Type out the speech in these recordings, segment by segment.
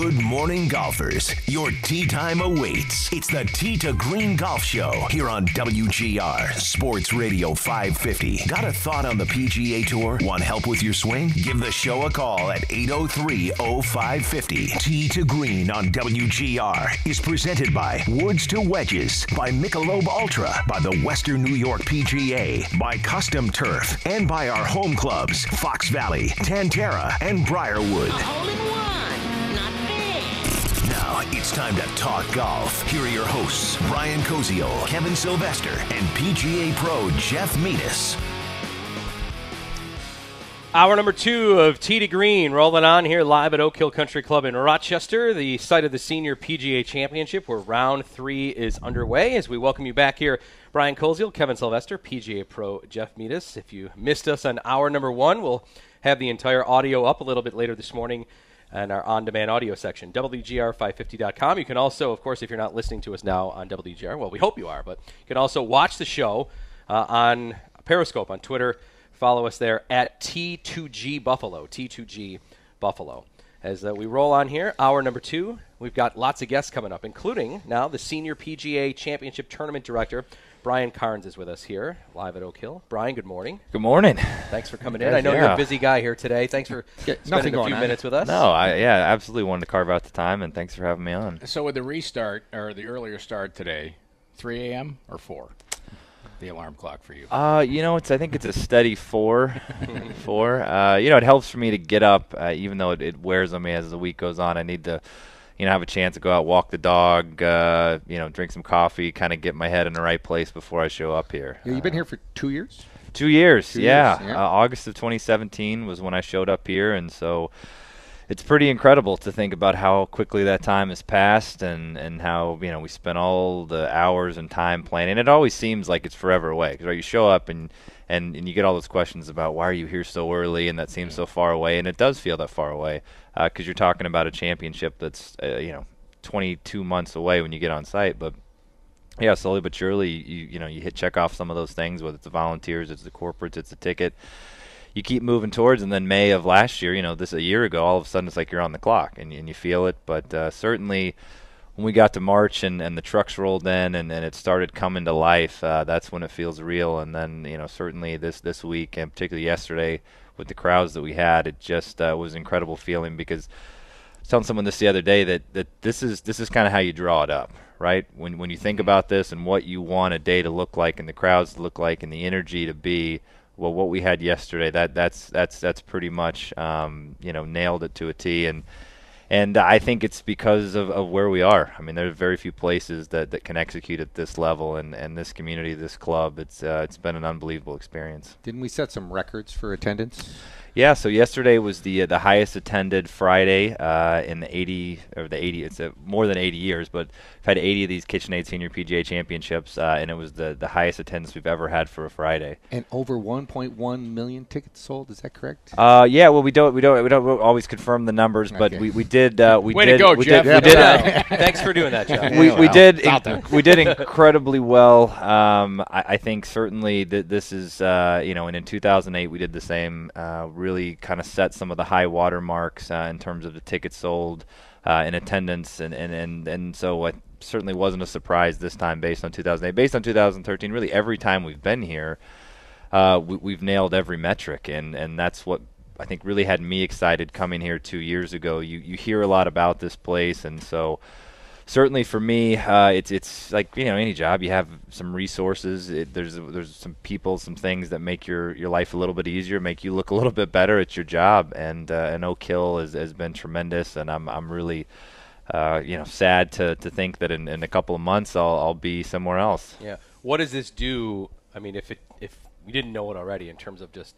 Good morning, golfers. Your tee time awaits. It's the Tee to Green Golf Show here on WGR Sports Radio 550. Got a thought on the PGA Tour? Want help with your swing? Give the show a call at 803 0550. Tee to Green on WGR is presented by Woods to Wedges, by Michelob Ultra, by the Western New York PGA, by Custom Turf, and by our home clubs, Fox Valley, Tan Tara, and Briarwood. Now it's time to talk golf. Here are your hosts, Brian Koziel, Kevin Sylvester, and PGA Pro Jeff Metis. Hour number two of Tee to Green rolling on here live at Oak Hill Country Club in Rochester, the site of the Senior PGA Championship, where round three is underway. As we welcome you back here, Brian Koziel, Kevin Sylvester, PGA Pro Jeff Metis. If you missed us on hour number one, we'll have the entire audio up a little bit later this morning and our on-demand audio section, WGR550.com. You can also, of course, if you're not listening to us now on WGR, well, we hope you are, but you can also watch the show uh, on Periscope on Twitter. Follow us there at T2G Buffalo, T2G Buffalo. As uh, we roll on here, hour number two, we've got lots of guests coming up, including now the Senior PGA Championship Tournament Director, Brian Carnes is with us here, live at Oak Hill. Brian, good morning. Good morning. Thanks for coming in. I know you're a busy guy here today. Thanks for spending a few on. minutes with us. No, I yeah, absolutely wanted to carve out the time, and thanks for having me on. So with the restart or the earlier start today, 3 a.m. or 4? The alarm clock for you. Uh, you know, it's I think it's a steady four, four. Uh, you know, it helps for me to get up, uh, even though it, it wears on me as the week goes on. I need to, you know, have a chance to go out, walk the dog, uh, you know, drink some coffee, kind of get my head in the right place before I show up here. Yeah, you've been here for two years. Two years, Two yeah. years, yeah. Uh, August of 2017 was when I showed up here, and so it's pretty incredible to think about how quickly that time has passed, and and how you know we spent all the hours and time planning. It always seems like it's forever away, 'cause, right? You show up and. And, and you get all those questions about why are you here so early and that seems so far away and it does feel that far away because you're talking about a championship that's uh, you know 22 months away when you get on site but yeah, slowly but surely, you you know you hit check off some of those things. Whether it's the volunteers, it's the corporates, it's the ticket. You keep moving towards, and then May of last year, you know, this a year ago, all of a sudden it's like you're on the clock, and, and you feel it. But uh, certainly, when we got to March and, and the trucks rolled in, and, and it started coming to life, uh, that's when it feels real. And then you know, certainly this this week, and particularly yesterday, with the crowds that we had, it just uh, was an incredible feeling because I was telling someone this the other day that, that this is this is kind of how you draw it up, right? When when you think about this and what you want a day to look like and the crowds to look like and the energy to be, well, what we had yesterday, that that's that's that's pretty much um, you know nailed it to a T and. And I think it's because of, of where we are. I mean, there are very few places that, that can execute at this level, and, and this community, this club, it's uh, it's been an unbelievable experience. Didn't we set some records for attendance? Yeah, so yesterday was the uh, the highest attended Friday uh, in the 80 or the 80. It's uh, more than 80 years, but we've had 80 of these KitchenAid Senior PGA Championships, uh, and it was the the highest attendance we've ever had for a Friday. And over 1.1 million tickets sold. Is that correct? Uh, yeah, well, we don't we don't we don't always confirm the numbers, but Okay. we, we did uh, we Way to go, we Jeff. did Yeah. we did Yeah. Thanks for doing that, Jeff. we, we well, did it's out there. we did incredibly well. Um, I, I think certainly that this is uh, you know, and in 2008 we did the same. Uh, really kind of set some of the high water marks uh, in terms of the tickets sold uh, in attendance, and and and and so it certainly wasn't a surprise this time based on 2008. Based on 2013, really every time we've been here, uh, we, we've nailed every metric, and and that's what I think really had me excited coming here two years ago. You you hear a lot about this place, and so certainly for me, uh, it's it's like you know any job. You have some resources. It, there's there's some people, some things that make your, your life a little bit easier, make you look a little bit better at your job. And uh, and Oak Hill has, has been tremendous, and I'm I'm really. Uh, you know, sad to, to think that in, in a couple of months I'll I'll be somewhere else. Yeah. What does this do? I mean, if it if you didn't know it already, in terms of just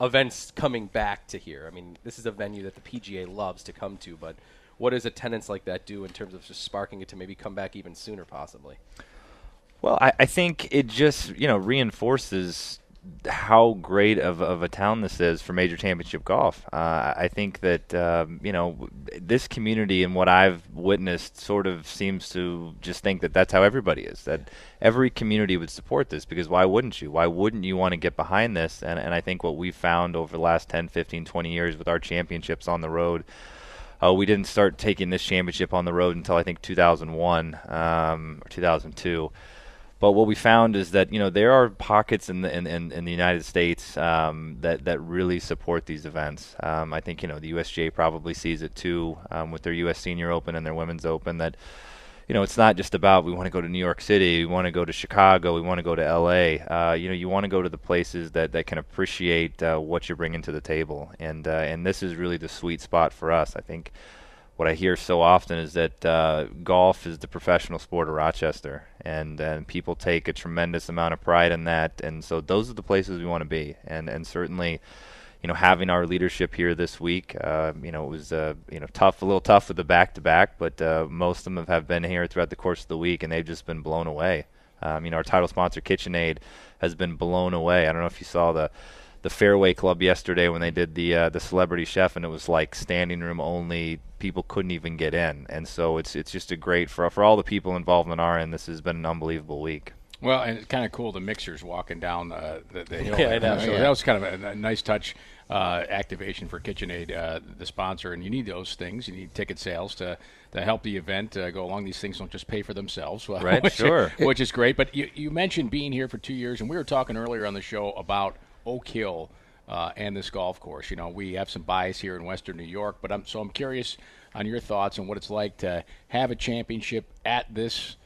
events coming back to here. I mean, this is a venue that the PGA loves to come to, but what does attendance like that do in terms of just sparking it to maybe come back even sooner, possibly? Well, I, I think it just you know reinforces how great of, of a town this is for major championship golf. Uh, I think that um, you know this community and what I've witnessed sort of seems to just think that that's how everybody is. That every community would support this because why wouldn't you? Why wouldn't you want to get behind this? And and I think what we've found over the last 10, 15, 20 years with our championships on the road. Uh, we didn't start taking this championship on the road until I think 2001 um, or 2002. But what we found is that you know there are pockets in the in, in, in the United States um, that that really support these events. Um, I think you know the USGA probably sees it too um, with their U.S. Senior Open and their Women's Open. That you know it's not just about we want to go to New York City, we want to go to Chicago, we want to go to L.A. Uh, you know you want to go to the places that, that can appreciate uh, what you're bringing to the table, and uh, and this is really the sweet spot for us. I think what I hear so often is that uh, golf is the professional sport of Rochester, and and people take a tremendous amount of pride in that, and so those are the places we want to be, and and certainly. You know, having our leadership here this week, uh, you know, it was uh, you know tough, a little tough with the back-to-back, but uh, most of them have been here throughout the course of the week, and they've just been blown away. Um, you know, our title sponsor, KitchenAid, has been blown away. I don't know if you saw the the Fairway Club yesterday when they did the uh, the celebrity chef, and it was like standing room only. People couldn't even get in, and so it's it's just a great for for all the people involved in our end. This has been an unbelievable week. Well, and it's kind of cool the mixers walking down uh, the, the hill. Yeah, I know. So Yeah. that was kind of a, a nice touch uh, activation for KitchenAid, uh, the sponsor. And you need those things. You need ticket sales to, to help the event uh, go along. These things don't just pay for themselves, well, Right, which, sure. which is great. But you, you mentioned being here for two years, and we were talking earlier on the show about Oak Hill uh, and this golf course. You know, we have some bias here in Western New York, but I'm so I'm curious on your thoughts on what it's like to have a championship at this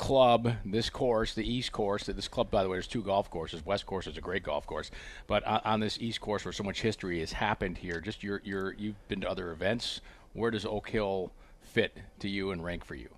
club, this course, the East course. This club, by the way, there's two golf courses. West course is a great golf course, but on, on this East course, where so much history has happened here, just your your you've been to other events. Where does Oak Hill fit to you and rank for you?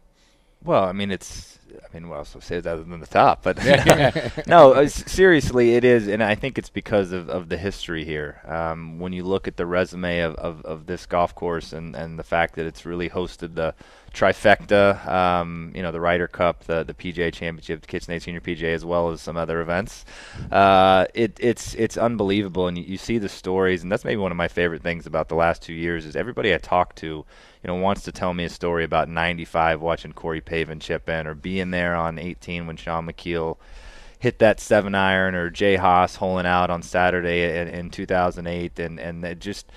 Well, I mean, it's. I mean, what else to say other than the top? But no, uh, seriously, it is, and I think it's because of, of the history here. Um, when you look at the resume of, of, of this golf course and, and the fact that it's really hosted the trifecta, um, you know, the Ryder Cup, the the PGA Championship, the KitchenAid Senior PGA, as well as some other events, uh, it, it's it's unbelievable, and you, you see the stories, and that's maybe one of my favorite things about the last two years is everybody I talk to you know, wants to tell me a story about 95 watching Corey Pavin chip in or being there on 18 when Shaun Micheel hit that seven iron or Jay Haas holing out on Saturday in, in 2008. And, and it just,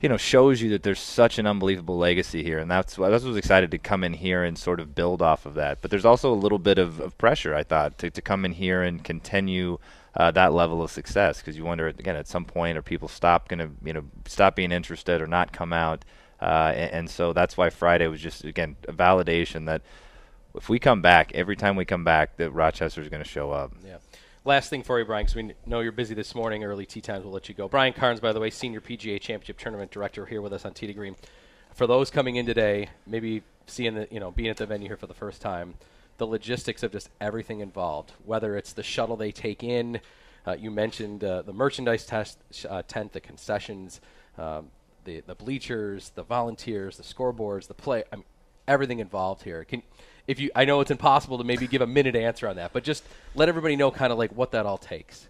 you know, shows you that there's such an unbelievable legacy here. And that's why I was excited to come in here and sort of build off of that. But there's also a little bit of, of pressure, I thought, to, to come in here and continue uh, that level of success because you wonder, again, at some point, are people stop going to, you know, stop being interested or not come out? Uh, and, and so that's why Friday was just again a validation that if we come back, every time we come back, that Rochester is going to show up. Yeah. Last thing for you, Brian, because we know you're busy this morning. Early tea times, we'll let you go. Brian Carnes, by the way, senior PGA Championship Tournament Director, here with us on Tee to Green. For those coming in today, maybe seeing the you know being at the venue here for the first time, the logistics of just everything involved, whether it's the shuttle they take in. Uh, you mentioned uh, the merchandise test, uh, tent, the concessions, um, the the bleachers, the volunteers, the scoreboards, the play. I mean, everything involved here. Can if you, I know it's impossible to maybe give a minute answer on that, but just let everybody know kind of like what that all takes.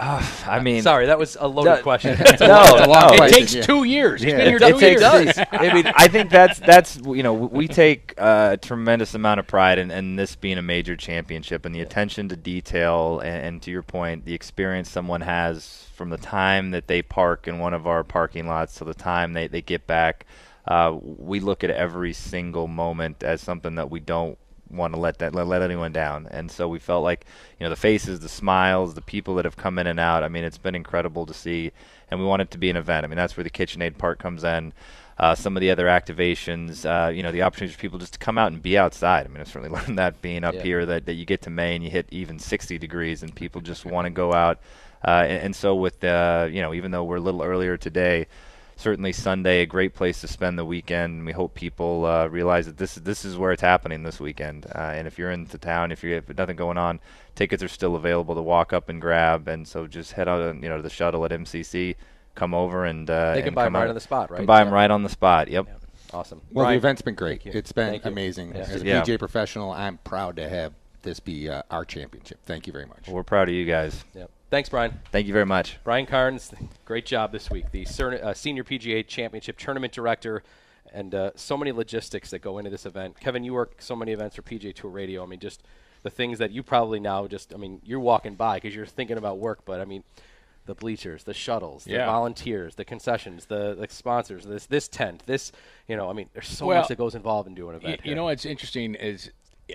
I mean, Sorry, that was a loaded No, question. no, long no. question. It takes yeah. two years. Yeah. it two takes years. I mean, I think that's that's you know we take uh, a tremendous amount of pride in, in this being a major championship and the attention to detail and, and to your point, the experience someone has from the time that they park in one of our parking lots to the time they, they get back. Uh, we look at every single moment as something that we don't want to let that let, let anyone down. And so we felt like you know the faces, the smiles, the people that have come in and out. I mean, it's been incredible to see, and we want it to be an event. I mean, that's where the KitchenAid part comes in. Uh, some of the other activations, uh, you know, the opportunity for people just to come out and be outside. I mean, I certainly learned that being up Yeah. here that, that you get to May and you hit even 60 degrees and people just want to go out. Uh, and, and so with the, you know, even though we're a little earlier today, certainly Sunday a great place to spend the weekend. We hope people uh, realize that this this is where it's happening this weekend. Uh, and if you're into town, if you have nothing going on, tickets are still available to walk up and grab. And so just head out, you know, to the shuttle at MCC, come over and uh, They can and buy come 'em right out- on the spot, right? Can buy them right on the spot. Yep. Awesome. Well, Brian, the event's been great. It's been Thank amazing. Yeah. As a Yeah. PGA professional, I'm proud to have this be uh, our championship. Thank you very much. Well, we're proud of you guys. Yep. Thanks, Brian. Thank you very much. Brian Carnes, great job this week. The Cer- uh, Senior PGA Championship Tournament Director, and uh, so many logistics that go into this event. Kevin, you work so many events for PGA Tour Radio. I mean, just the things that you probably now just, I mean, you're walking by because you're thinking about work, but I mean, the bleachers, the shuttles, the Yeah. volunteers, the concessions, the, the sponsors, this this tent, this, you know, I mean, there's so Well, much that goes involved in doing an You, event. you know what's interesting is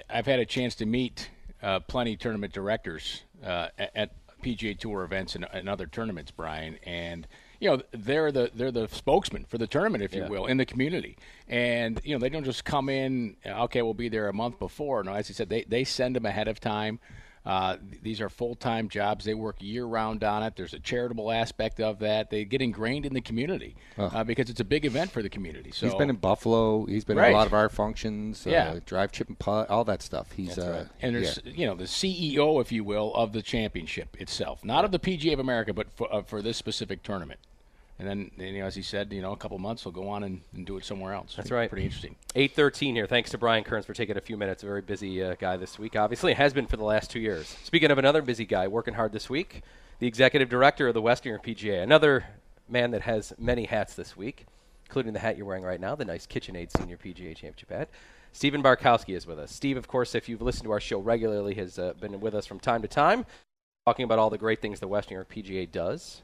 I've had a chance to meet uh, plenty tournament directors uh, at, at PGA Tour events and, and other tournaments, Brian, and you know they're the they're the spokesman for the tournament, if Yeah. you will, in the community. And you know they don't just come in. Okay, we'll be there a month before. No, as I said, they they send them ahead of time. Uh, these are full-time jobs. They work year-round on it. There's a charitable aspect of that. They get ingrained in the community uh, because it's a big event for the community. So He's been in Buffalo. He's been in a lot of our functions. Yeah. Uh, drive, chip, and putt, all that stuff. He's uh, and there's you know the CEO, if you will, of the championship itself, not of the PGA of America, but for, uh, for this specific tournament. And then, you know, as he said, you know, a couple months he'll go on and, and do it somewhere else. That's right. Pretty interesting. 813 here. Thanks to Brian Kearns for taking a few minutes. A very busy uh, guy this week. Obviously, has been for the last two years. Speaking of another busy guy working hard this week, the executive director of the Western New York PGA, another man that has many hats this week, including the hat you're wearing right now, the nice KitchenAid Senior PGA Championship hat. Stephen Barkowski is with us. Steve, of course, if you've listened to our show regularly, has uh, been with us from time to time, talking about all the great things the Western New York PGA does.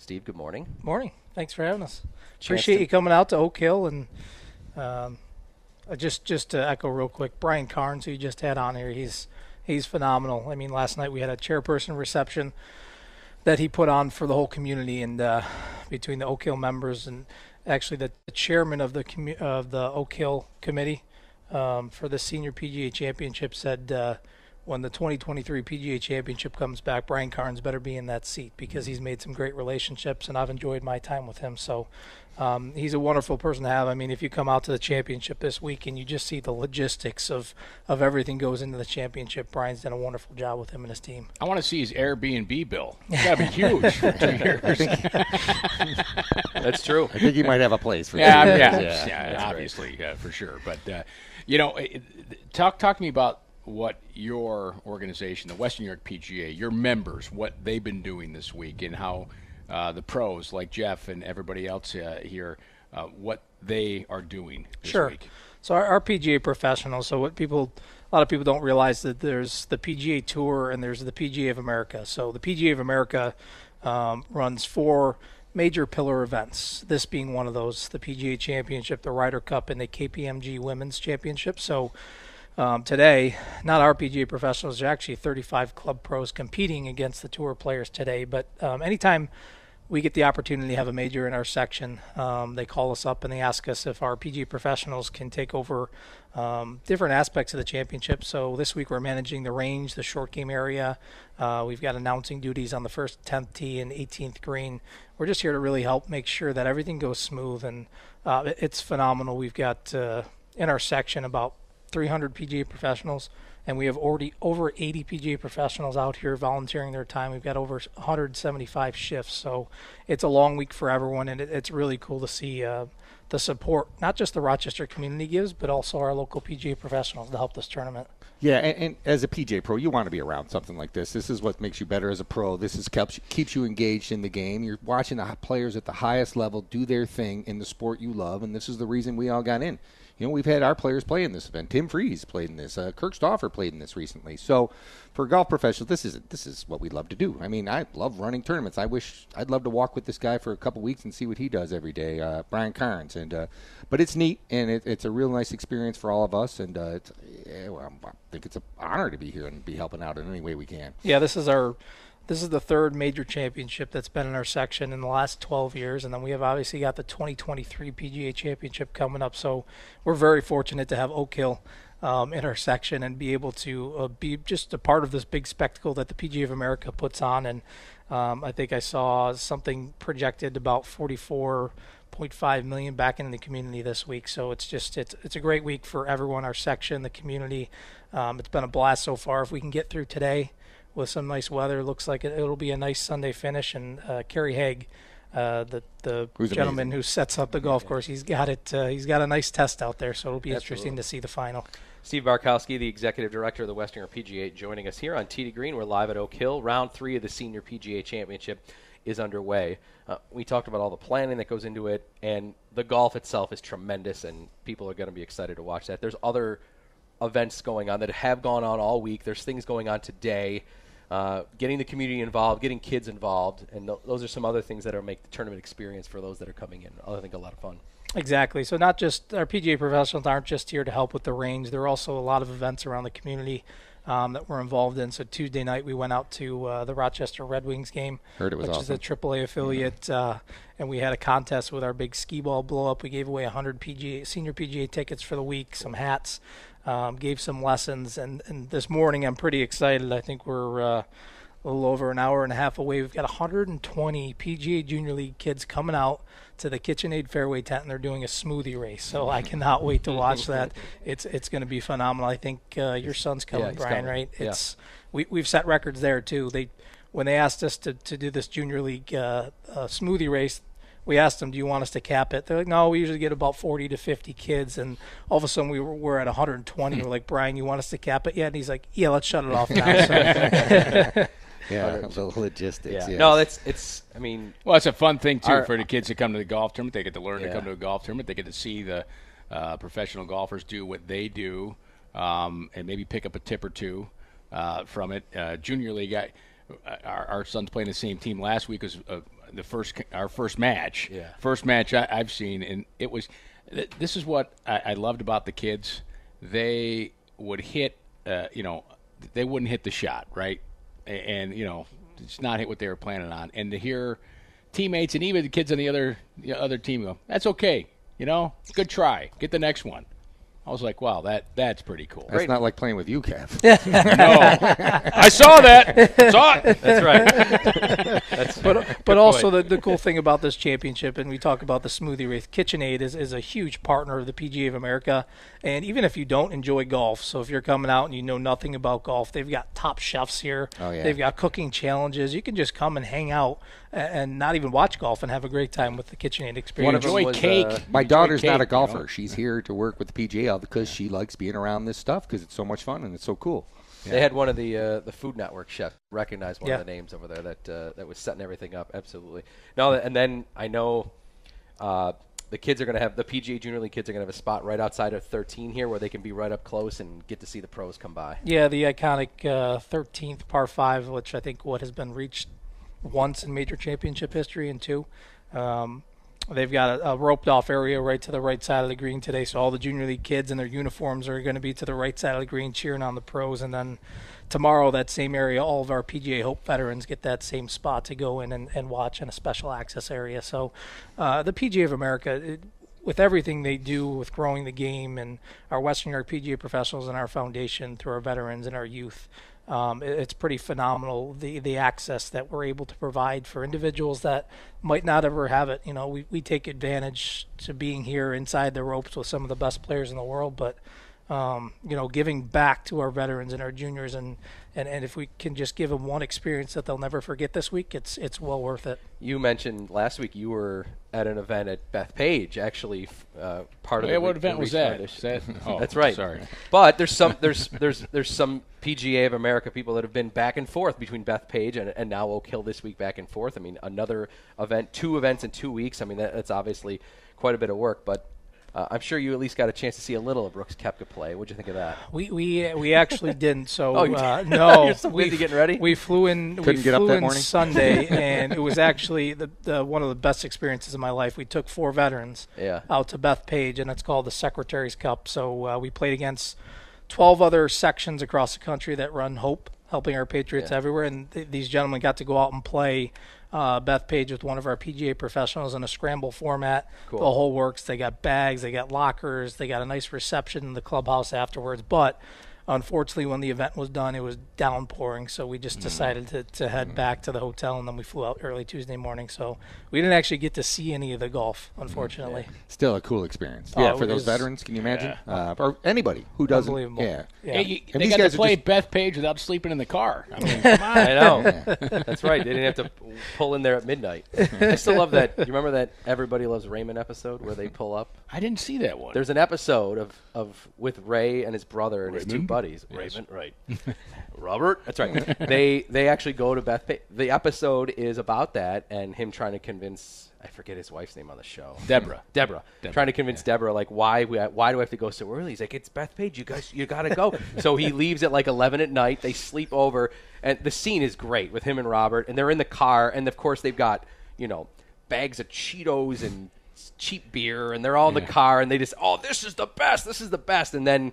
Steve, good morning. Morning. Thanks for having us. Chance Appreciate to- you coming out to Oak Hill and um, just just to echo real quick, Brian Carnes, who you just had on here, he's he's phenomenal. I mean, last night we had a chairperson reception that he put on for the whole community and uh, between the Oak Hill members and actually the, the chairman of the commu- of the Oak Hill committee um, for the senior PGA championship said. Uh, when the 2023 PGA Championship comes back, Brian Carnes better be in that seat because he's made some great relationships, and I've enjoyed my time with him. So um, he's a wonderful person to have. I mean, if you come out to the championship this week and you just see the logistics of of everything goes into the championship, Brian's done a wonderful job with him and his team. I want to see his Airbnb bill. It's got to be huge for two years. That's true. I think he might have a place for yeah, that. yeah, yeah. yeah, obviously, uh, for sure. But uh, you know, it, it- talk talk to me about what your organization, the Western New York PGA, your members, what they've been doing this week, and how uh, the pros like Jeff and everybody else uh, here, uh, what they are doing this sure. week. So our, our PGA professionals. So what people, a lot of people don't realize that there's the PGA Tour and there's the PGA of America. So the PGA of America um, runs four major pillar events. This being one of those: the PGA Championship, the Ryder Cup, and the KPMG Women's Championship. So. Um, today, not our PGA professionals, there are actually 35 club pros competing against the tour players today. But um, anytime we get the opportunity to have a major in our section. Um, they call us up and they ask us if our PGA professionals can take over um, different aspects of the championship. So this week we're managing the range, the short game area. Uh, we've got announcing duties on the first 10th tee and 18th green. We're just here to really help make sure that everything goes smooth, and uh, it's phenomenal. We've got uh, in our section about 300 PGA professionals, and we have already over 80 PGA professionals out here volunteering their time. We've got over 175 shifts, so it's a long week for everyone, and it, it's really cool to see uh, the support not just the Rochester community gives, but also our local PGA professionals to help this tournament. Yeah, and, and as a PJ pro, you want to be around something like this. This is what makes you better as a pro. This is keeps you engaged in the game. You're watching the players at the highest level do their thing in the sport you love, and this is the reason we all got in. You know, we've had our players play in this event. Tim Freeze played in this. Uh, Kirk Stauffer played. in this recently. So, for golf professionals, this is this is what we love to do. I mean, I love running tournaments. I wish I'd love to walk with this guy for a couple weeks and see what he does every day, uh, Brian Carnes. And uh, but it's neat and it, it's a real nice experience for all of us. And uh, yeah, well, I think it's an honor to be here and be helping out in any way we can. Yeah, this is our this is the third major championship that's been in our section in the last 12 years, and then we have obviously got the 2023 PGA Championship coming up. So we're very fortunate to have Oak Hill um, in our section and be able to uh, be just a part of this big spectacle that the PGA of America puts on. And um, I think I saw something projected about 44.5 million back into the community this week. So it's just it's it's a great week for everyone, our section, the community. Um, it's been a blast so far. If we can get through today with some nice weather. Looks like it, will be a nice Sunday finish. And uh, Kerry Haigh, uh, the the Who's gentleman amazing. who sets up the golf course, he's got it. Uh, he's got a nice test out there, so it'll be Absolutely. interesting to see the final. Steve Barkowski, the executive director of the Western New York PGA, joining us here on Tee to Green. We're live at Oak Hill. Round three of the Senior PGA Championship is underway. Uh, we talked about all the planning that goes into it, and the golf itself is tremendous, and people are going to be excited to watch that. There's other events going on that have gone on all week. There's things going on today. Uh, getting the community involved, getting kids involved, and th- those are some other things that are make the tournament experience for those that are coming in. I think a lot of fun. Exactly. So not just our PGA professionals aren't just here to help with the range. There are also a lot of events around the community um, that we're involved in. So Tuesday night we went out to uh, the Rochester Red Wings game, Heard it was which awesome. is a AAA affiliate, uh, and we had a contest with our big skee ball blow up. We gave away 100 PGA senior PGA tickets for the week, some hats, um, gave some lessons, and, and this morning I'm pretty excited. I think we're uh, a little over an hour and a half away. We've got 120 PGA Junior League kids coming out to the KitchenAid Fairway tent, and they're doing a smoothie race. So I cannot wait to watch that. It's it's going to be phenomenal. I think uh, your son's coming, he's Brian. coming. Right? Yeah. It's we we've set records there too. They when they asked us to, to do this Junior League uh, uh, smoothie race. We asked them, "Do you want us to cap it?" They're like, "No, we usually get about 40 to 50 kids." And all of a sudden, we were, we're at 120. we're like, "Brian, you want us to cap it?" Yeah, and he's like, "Yeah, let's shut it off now." So, Yeah, the logistics. Yeah. yes. No, that's it's. I mean, Well, it's a fun thing too Our- for the kids to come to the golf tournament. They get to learn Yeah. to come to a golf tournament. They get to see the uh, professional golfers do what they do, um, and maybe pick up a tip or two uh, from it. Uh, junior league, I, our, our son's playing the same team. Last week was uh, the first our first match. Yeah. First match I, I've seen, and it was. th- This is what I, I loved about the kids. They would hit. Uh, you know, they wouldn't hit the shot right, A- and you know, it's not hit what they were planning on. And to hear teammates and even the kids on the other the other team go, "That's okay, you know, good try, get the next one." I was like, "Wow, that that's pretty cool." That's not like playing with you, Kev. no, I saw that. Saw it. that's right. that's but but also the, the cool thing about this championship, and we talk about the smoothie race, KitchenAid is, is a huge partner of the PGA of America. And even if you don't enjoy golf, so if you're coming out and you know nothing about golf, they've got top chefs here. Oh, yeah. They've got cooking challenges. You can just come and hang out and not even watch golf and have a great time with the KitchenAid experience. One of Enjoy was, cake. uh, My Enjoy daughter's not cake, a you golfer. know? She's here to work with the PGA because she likes being around this stuff because it's so much fun and it's so cool. They had one of the uh, the Food Network chef recognize one Yeah. of the names over there that uh, that was setting everything up. Absolutely. No, and then I know uh, the kids are going to have the PGA Junior League kids are going to have a spot right outside of 13 here where they can be right up close and get to see the pros come by. Yeah, the iconic uh, 13th par 5, which I think what has been reached once in major championship history and two. Um, they've got a, a roped off area right to the right side of the green today, so all the junior league kids in their uniforms are going to be to the right side of the green cheering on the pros. And then tomorrow, that same area, all of our PGA Hope veterans get that same spot to go in and, and watch in a special access area. So uh, the PGA of America. It, with everything they do with growing the game and our Western New York PGA professionals and our foundation through our veterans and our youth, um, it- it's pretty phenomenal the the access that we're able to provide for individuals that might not ever have it. You know, we, we take advantage to being here inside the ropes with some of the best players in the world, but um, you know, giving back to our veterans and our juniors, and, and, and if we can just give them one experience that they'll never forget this week, it's it's well worth it. You mentioned last week you were at an event at Bethpage, actually uh, part of Yeah, the what Re- event the was Reese that? That- oh, That's right. sorry. But there's some there's there's there's some PGA of America people that have been back and forth between Bethpage and, and now Oak Hill this week back and forth. I mean, another event, two events in two weeks. I mean, that, that's obviously quite a bit of work. But Uh, I'm sure you at least got a chance to see a little of Brooks Koepka play. What'd you think of that? We we we actually didn't. So Oh, you uh, no, You're so busy we, getting ready? We flew in. Couldn't get up that in morning? Sunday, and it was actually the, the one of the best experiences of my life. We took four veterans Yeah. out to Bethpage, and it's called the Secretary's Cup. So uh, we played against twelve other sections across the country that run Hope, helping our patriots Yeah. everywhere. And th- these gentlemen got to go out and play. Uh, Bethpage with one of our PGA professionals in a scramble format. Cool. The whole works. They got bags, they got lockers, they got a nice reception in the clubhouse afterwards. But unfortunately, when the event was done, it was downpouring, so we Mm. just decided to, to head back to the hotel, and then we flew out early Tuesday morning. So we didn't actually get to see any of the golf, unfortunately. Still a cool experience. Oh, yeah, it for those was- veterans, can you imagine? Uh, or anybody who doesn't. Unbelievable. Yeah. Yeah. Hey, you, And they these got guys to are play just- Bethpage without sleeping in the car. I mean, come on. I know. That's right. They didn't have to pull in there at midnight. I still love that. You remember that Everybody Loves Raymond episode where they pull up? I didn't see that one. There's an episode of, of with Ray and his brother and his two Raymond? Buddies. Raymond, right? Robert, that's right. they they actually go to Beth. The episode is about that and him trying to convince. I forget his wife's name on the show. Deborah. Deborah, trying to convince Deborah like why we why do I have to go so early? He's like it's Bethpage, you guys you gotta go. so he leaves at like eleven at night. They sleep over, and the scene is great with him and Robert, and they're in the car, and of course they've got you know bags of Cheetos and cheap beer, and they're all in the car, and they just oh this is the best, this is the best, and then.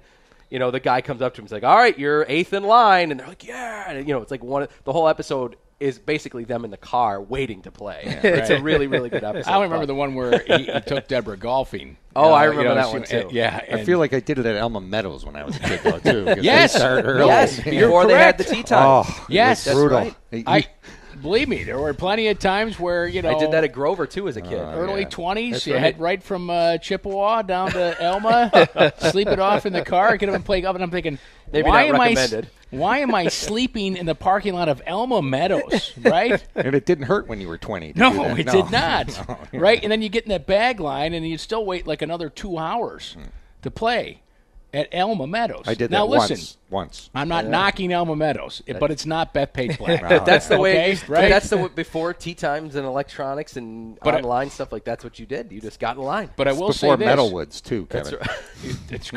You know, the guy comes up to him. He's like, "All right, you're eighth in line," and they're like, "Yeah." And, you know, it's like one. The whole episode is basically them in the car waiting to play. it's a really, really good episode. I don't remember the one where he, he took Deborah golfing. Oh, I you remember that she- one, too. Yeah, I feel like I did it at Elma Meadows when I was a kid, though, too. 'cause they Yes. start early. Yes, You're before they had the correct. tea time. Oh, Yes. it was That's brutal. right. I believe me. There were plenty of times where you know I did that at Grover too as a kid. early yeah. twenties. That's You right. head right from uh, Chippewa down to Elma, sleep it off in the car. Get up and play golf, and I'm thinking, Maybe why not am I? s- Why am I sleeping in the parking lot of Elma Meadows? Right? and it didn't hurt when you were 20. to No, do that. it No. did not. Right? And then you get in that bag line, and you still wait like another two hours to play at Elma Meadows. I did that now, listen, once. Once. I'm not knocking Elma Meadows, but it's not Bethpage Black. That's the way. Okay, right? That's the w- before tea times and electronics and But I- online stuff like that's what you did. You just got in line. But I It's will say before this: Metalwoods, too, Kevin. it's,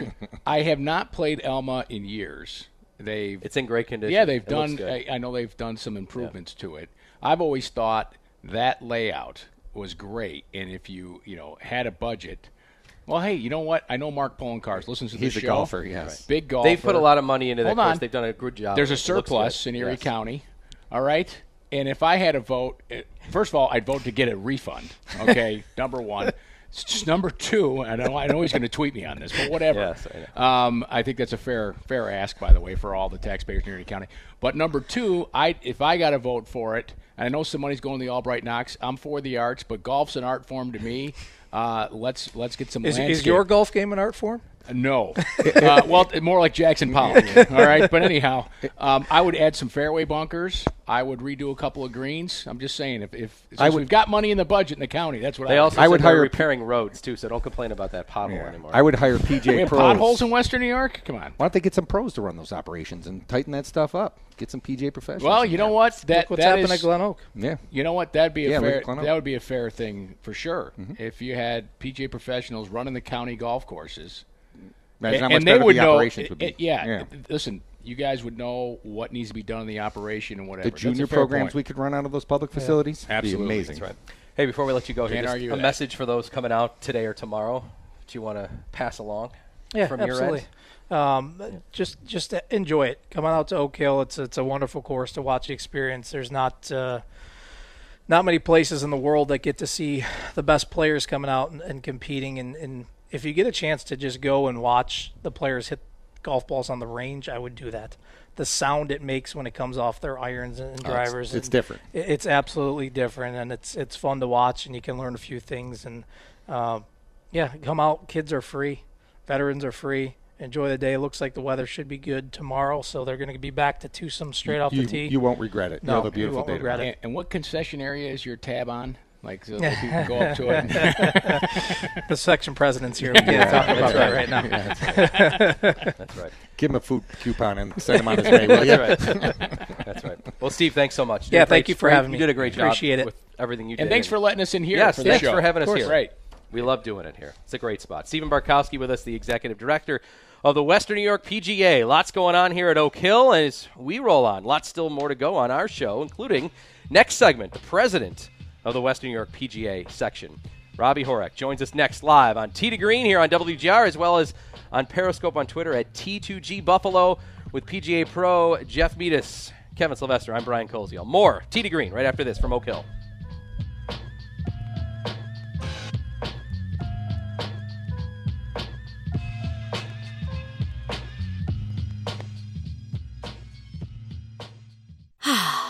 I have not played Elma in years. They've it's in great condition. yeah, they've It done. I, I know they've done some improvements to it. I've always thought that layout was great, and if you you know had a budget. Well, hey, you know what? I know Mark Cars listens to He's this a show. golfer, yes. Big golfer. They've put a lot of money into that Hold course. on. They've done a good job. There's a surplus in Erie Yes. County. All right. And if I had a vote, eh, first of all, I'd vote to get a refund. Okay, number one. Just number two, I know I know he's going to tweet me on this, but whatever. Yes, I Um, I think that's a fair fair ask, by the way, for all the taxpayers in Erie County. But number two, I if I got to vote for it, and I know some money's going to the Albright Knox. I'm for the arts, but golf's an art form to me. Uh, let's let's get some. Is, is your golf game an art form? No. uh, well, more like Jackson Pollock. All right. But anyhow, um, I would add some fairway bunkers. I would redo a couple of greens. I'm just saying, if, if since would- we've got money in the budget in the county, that's what They I also I would hire- repairing roads too, so don't complain about that pothole anymore. I would hire We PJ have pros. potholes in Western New York. Come on. Why don't they get some pros to run those operations and tighten that stuff up? Get some PJ professionals. Well, you know there. what? That Look what's that happened is- at Glen Oak. Yeah. You know what? That'd be a Yeah, fair. at Glen Oak. That would be a fair thing for sure. If you had PJ professionals running the county golf courses, Imagine how and, much and they would the know. operations would be. it- yeah, Listen, you guys would know what needs to be done in the operation and whatever. The junior programs point. we could run out of those public facilities. It'd Absolutely. Be amazing. That's right. Hey, before we let you go here, Can't just a that. message for those coming out today or tomorrow. Do you want to pass along? Yeah, from your absolutely. end? Um, just just enjoy it. Coming out to Oak Hill, it's it's a wonderful course to watch the experience. There's not uh, not many places in the world that get to see the best players coming out and, and competing. And, and if you get a chance to just go and watch the players hit golf balls on the range, I would do that. The sound it makes when it comes off their irons and Oh, it's- drivers, it's and different. It's absolutely different, and it's it's fun to watch, and you can learn a few things. And uh, yeah, come out. Kids are free. Veterans are free. Enjoy the day. It looks like the weather should be good tomorrow, so they're going to be back to Twosome straight off You, the tee. you won't regret it. No, You'll have a you beautiful won't day regret it. And, and what concession area is your tab on? Like so that people can go up to it. the section president's here. We can't talk about that right now. That's right. Give him a food coupon and send him on his way, will you? That's right. That's right. Well, Steve, thanks so much. You Yeah, did thank you for great- having me. You did a great job Appreciate it. with everything you did. and thanks for letting us in here Yes, for the thanks show. for having us Of course. here. Right. We love doing it here. It's a great spot. Stephen Barkowski with us, the executive director of the Western New York PGA. Lots going on here at Oak Hill as we roll on. Lots still more to go on our show, including next segment, the president of the Western New York PGA section. Robbie Horak joins us next live on T to Green here on WGR as well as on Periscope on Twitter at T2G Buffalo with PGA Pro Jeff Metis. Kevin Sylvester, I'm Brian Koziel. More T to Green right after this from Oak Hill.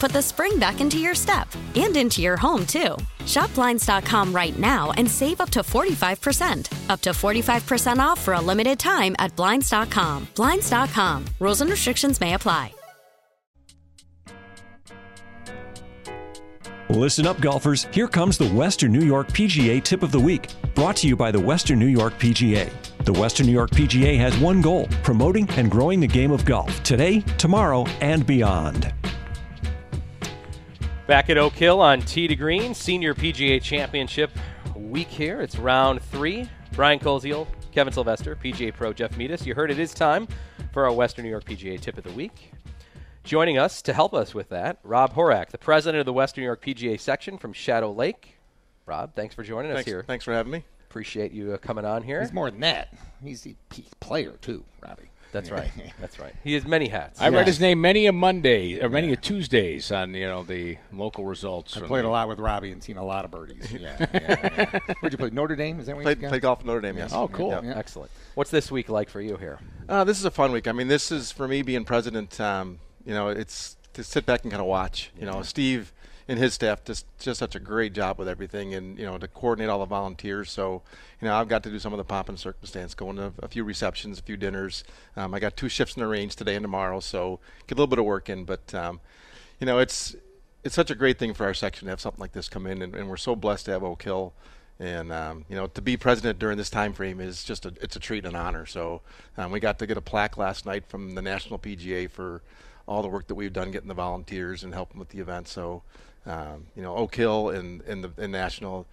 put the spring back into your step and into your home, too. Shop Blinds.com right now and save up to 45%. Up to 45% off for a limited time at Blinds.com. Blinds.com. Rules and restrictions may apply. Listen up, golfers. Here comes the Western New York PGA Tip of the Week, brought to you by the Western New York PGA. The Western New York PGA has one goal promoting and growing the game of golf today, tomorrow, and beyond. Back at Oak Hill on Tee to Green, Senior PGA Championship week here. It's round three. Brian Koziel, Kevin Sylvester, PGA Pro Jeff Metis. You heard it is time for our Western New York PGA Tip of the Week. Joining us to help us with that, Rob Horak, the president of the Western New York PGA section from Shadow Lake. Rob, thanks for joining thanks, us here. Thanks for having me. Appreciate you uh, coming on here. He's more than that. He's the player too, Robbie. That's right. That's right. He has many hats. I read his name many a Monday or many a Tuesdays on you know the local results. I played the- a lot with Robbie and seen a lot of birdies. Yeah, yeah, yeah. Where'd you play? Notre Dame? Is that where Played, you got? played golf at Notre Dame, yes. Oh, cool. Yeah. Excellent. What's this week like for you here? Uh, this is a fun week. I mean, this is for me being president. Um, you know, it's to sit back and kind of watch. You know, Steve and his staff just just such a great job with everything, and you know, to coordinate all the volunteers. So, you know, I've got to do some of the pomp and circumstance, going to a few receptions, a few dinners. Um, I got two shifts in the range today and tomorrow, so get a little bit of work in. But um, you know, it's it's such a great thing for our section to have something like this come in, and, and we're so blessed to have Oak Hill. And um, you know, to be president during this time frame is just a it's a treat and an honor. So um, we got to get a plaque last night from the National PGA for all the work that we've done getting the volunteers and helping with the event. So um, you know, Oak Hill and and the and National.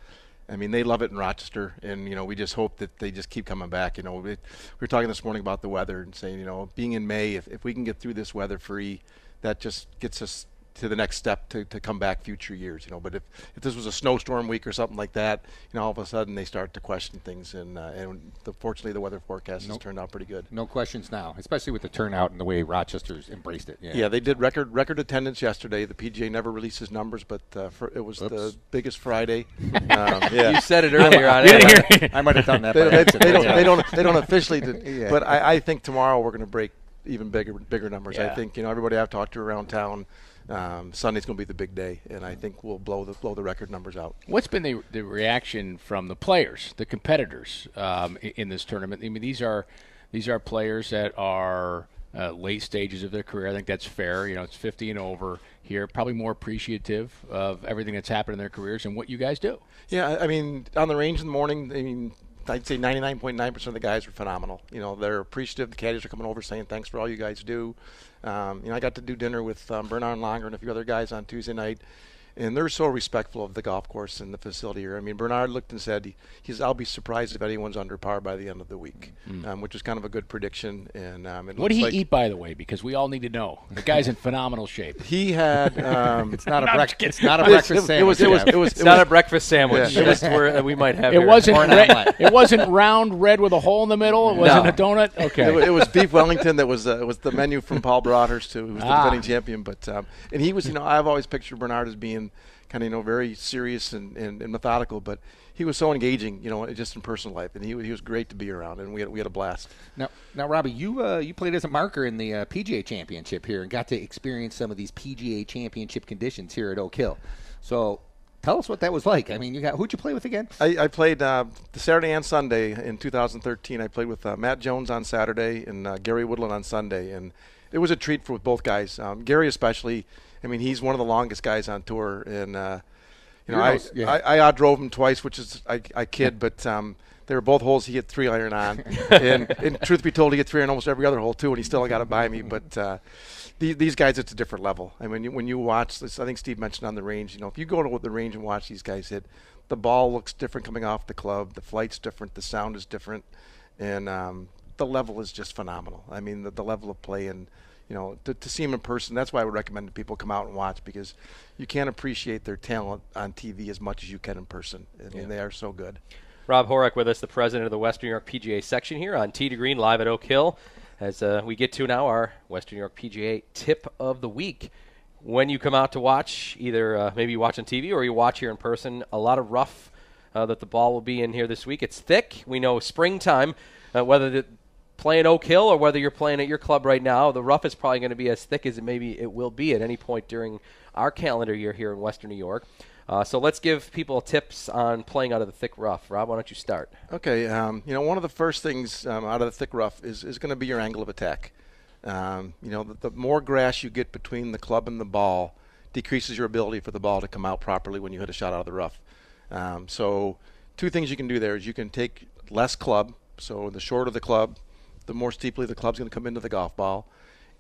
I mean, they love it in Rochester, and you know, we just hope that they just keep coming back. You know, we, we were talking this morning about the weather and saying, you know, being in May, if, if we can get through this weather free, that just gets us to the next step to, to come back future years. You know, but if, if this was a snowstorm week or something like that, you know, all of a sudden they start to question things, and uh, and the, fortunately the weather forecast has turned out pretty good. No questions now, especially with the turnout and the way Rochester's embraced it. Yeah, Yeah, they did record record attendance yesterday. The PGA never releases numbers, but uh, for, it was the biggest Friday. um, yeah. You said it earlier on didn't hear- I might have done that. they, they, they don't, they don't they don't officially do, Yeah. but I, I think tomorrow we're going to break even bigger bigger numbers. I think you know everybody I've talked to around town. Um, Sunday's going to be the big day, and I think we'll blow the blow the record numbers out. What's been the, the reaction from the players, the competitors um, in this tournament? I mean, these are these are players that are uh, late stages of their career. I think that's fair. You know, it's 50 and over here, probably more appreciative of everything that's happened in their careers and what you guys do. Yeah, I- I mean, on the range in the morning, I mean, I'd say 99.9% of the guys are phenomenal. You know, they're appreciative. The caddies are coming over saying thanks for all you guys do. Um, you know, I got to do dinner with um, Bernhard Langer and a few other guys on Tuesday night, and they're so respectful of the golf course and the facility here. I mean, Bernhard looked and said, he, he's, I'll be surprised if anyone's under par by the end of the week, um, which is kind of a good prediction. And um, it Mm. What did looks he like eat, by the way? Because we all need to know. The guy's in phenomenal shape. He had. Um, It's not a breakfast. It's not a it was- it sandwich. was it was. It was. It's not a breakfast sandwich. Yeah. Just where we might have. It here. wasn't. Or an Red, omelet. it wasn't round red with a hole in the middle. It wasn't No. a donut. Okay. It, it was beef Wellington that was uh, was the menu from Paul Broadhurst, who was the Ah. defending champion. But um, and he was, you know, I've always pictured Bernhard as being and kind of you know very serious and, and, and, methodical, but he was so engaging, you know, just in personal life, and he, he was great to be around, and we had, we had a blast. Now, now, Robbie, you uh, you played as a marker in the uh, PGA Championship here, and got to experience some of these PGA Championship conditions here at Oak Hill. So. Tell us what that was like. I mean, you got who'd you play with again? I, I played uh, the Saturday and Sunday in 2013. I played with uh, Matt Jones on Saturday and uh, Gary Woodland on Sunday, and it was a treat for both guys. Um, Gary especially I mean, he's one of the longest guys on tour, and uh, you know, I, yeah. I I outdrove him twice, which is I, I kid, but um, they were both holes he hit three iron on, and, and truth be told, he hit three iron almost every other hole too, and he still got it by me. But uh, these, these guys, it's a different level. I mean, when you watch this, I think Steve mentioned on the range. You know, if you go to the range and watch these guys hit, the ball looks different coming off the club, the flight's different, the sound is different, and um, the level is just phenomenal. I mean, the, the level of play and you know, to, to see them in person. That's why I would recommend that people come out and watch because you can't appreciate their talent on TV as much as you can in person. I mean, yeah. they are so good. Rob Horak with us, the president of the Western New York PGA section here on Tee to Green live at Oak Hill. As uh, we get to now our Western New York PGA tip of the week. When you come out to watch, either uh, maybe you watch on TV or you watch here in person, a lot of rough uh, that the ball will be in here this week. It's thick. We know springtime, uh, whether the, playing Oak Hill or whether you're playing at your club right now, the rough is probably going to be as thick as it maybe it will be at any point during our calendar year here in Western New York. Uh, so let's give people tips on playing out of the thick rough. Rob, why don't you start? Okay. Um, you know, one of the first things um, out of the thick rough is, is going to be your angle of attack. Um, you know, the, the, more grass you get between the club and the ball decreases your ability for the ball to come out properly when you hit a shot out of the rough. Um, so, two things you can do there is you can take less club. So, the shorter the club, the more steeply the club's going to come into the golf ball.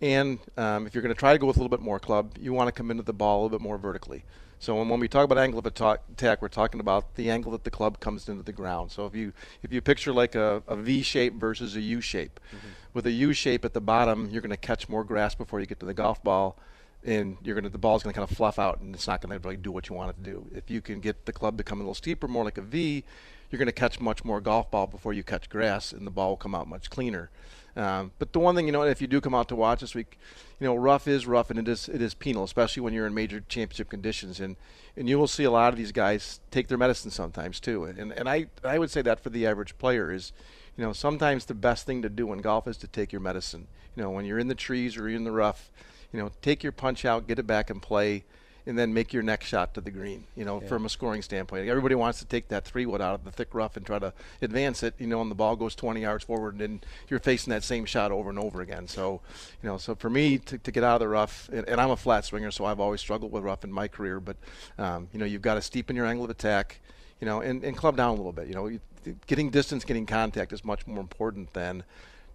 And um, if you're going to try to go with a little bit more club, you want to come into the ball a little bit more vertically. So when, when we talk about angle of attack, we're talking about the angle that the club comes into the ground. So if you if you picture like a, a V shape versus a U shape, mm-hmm. with a U shape at the bottom, you're going to catch more grass before you get to the golf ball, and you're going to the ball's going to kind of fluff out, and it's not going to really do what you want it to do. If you can get the club to come a little steeper, more like a V, you're going to catch much more golf ball before you catch grass, and the ball will come out much cleaner. Um, but the one thing you know, if you do come out to watch this week, you know, rough is rough, and it is it is penal, especially when you're in major championship conditions, and and you will see a lot of these guys take their medicine sometimes too. And and I I would say that for the average player is, you know, sometimes the best thing to do in golf is to take your medicine. You know, when you're in the trees or you're in the rough, you know, take your punch out, get it back and play and then make your next shot to the green. You know, yeah. from a scoring standpoint, everybody wants to take that three wood out of the thick rough and try to advance it. You know, and the ball goes 20 yards forward, and then you're facing that same shot over and over again. So, you know, so for me to, to get out of the rough, and, and I'm a flat swinger, so I've always struggled with rough in my career. But um, you know, you've got to steepen your angle of attack. You know, and, and club down a little bit. You know, getting distance, getting contact is much more important than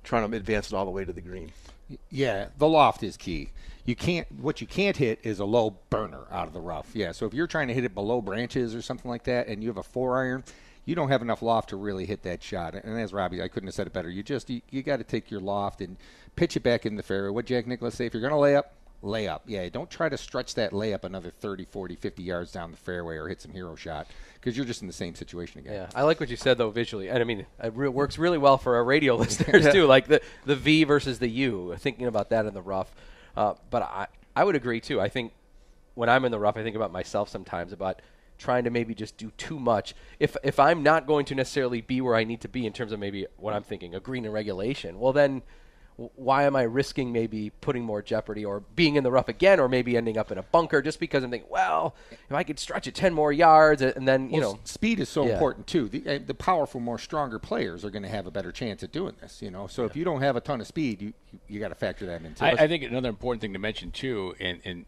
trying to advance it all the way to the green. Yeah, the loft is key. You can't. What you can't hit is a low burner out of the rough. Yeah. So if you're trying to hit it below branches or something like that, and you have a four iron, you don't have enough loft to really hit that shot. And as Robbie, I couldn't have said it better. You just you, you got to take your loft and pitch it back in the fairway. What Jack Nicklaus say? If you're going to lay up, lay up. Yeah. Don't try to stretch that layup another 30, 40, 50 yards down the fairway or hit some hero shot because you're just in the same situation again. Yeah, I like what you said though visually, and I mean it re- works really well for our radio listeners too. Like the the V versus the U, thinking about that in the rough. Uh, but I I would agree too. I think when I'm in the rough, I think about myself sometimes about trying to maybe just do too much. If if I'm not going to necessarily be where I need to be in terms of maybe what I'm thinking, a green and regulation, well then why am I risking maybe putting more jeopardy or being in the rough again or maybe ending up in a bunker just because I'm thinking, well, if I could stretch it 10 more yards and then, you well, know. Speed is so yeah. important too. The, uh, the powerful, more stronger players are going to have a better chance at doing this, you know. So yeah. if you don't have a ton of speed, you, you, you got to factor that in too. I, I, think another important thing to mention too, and, and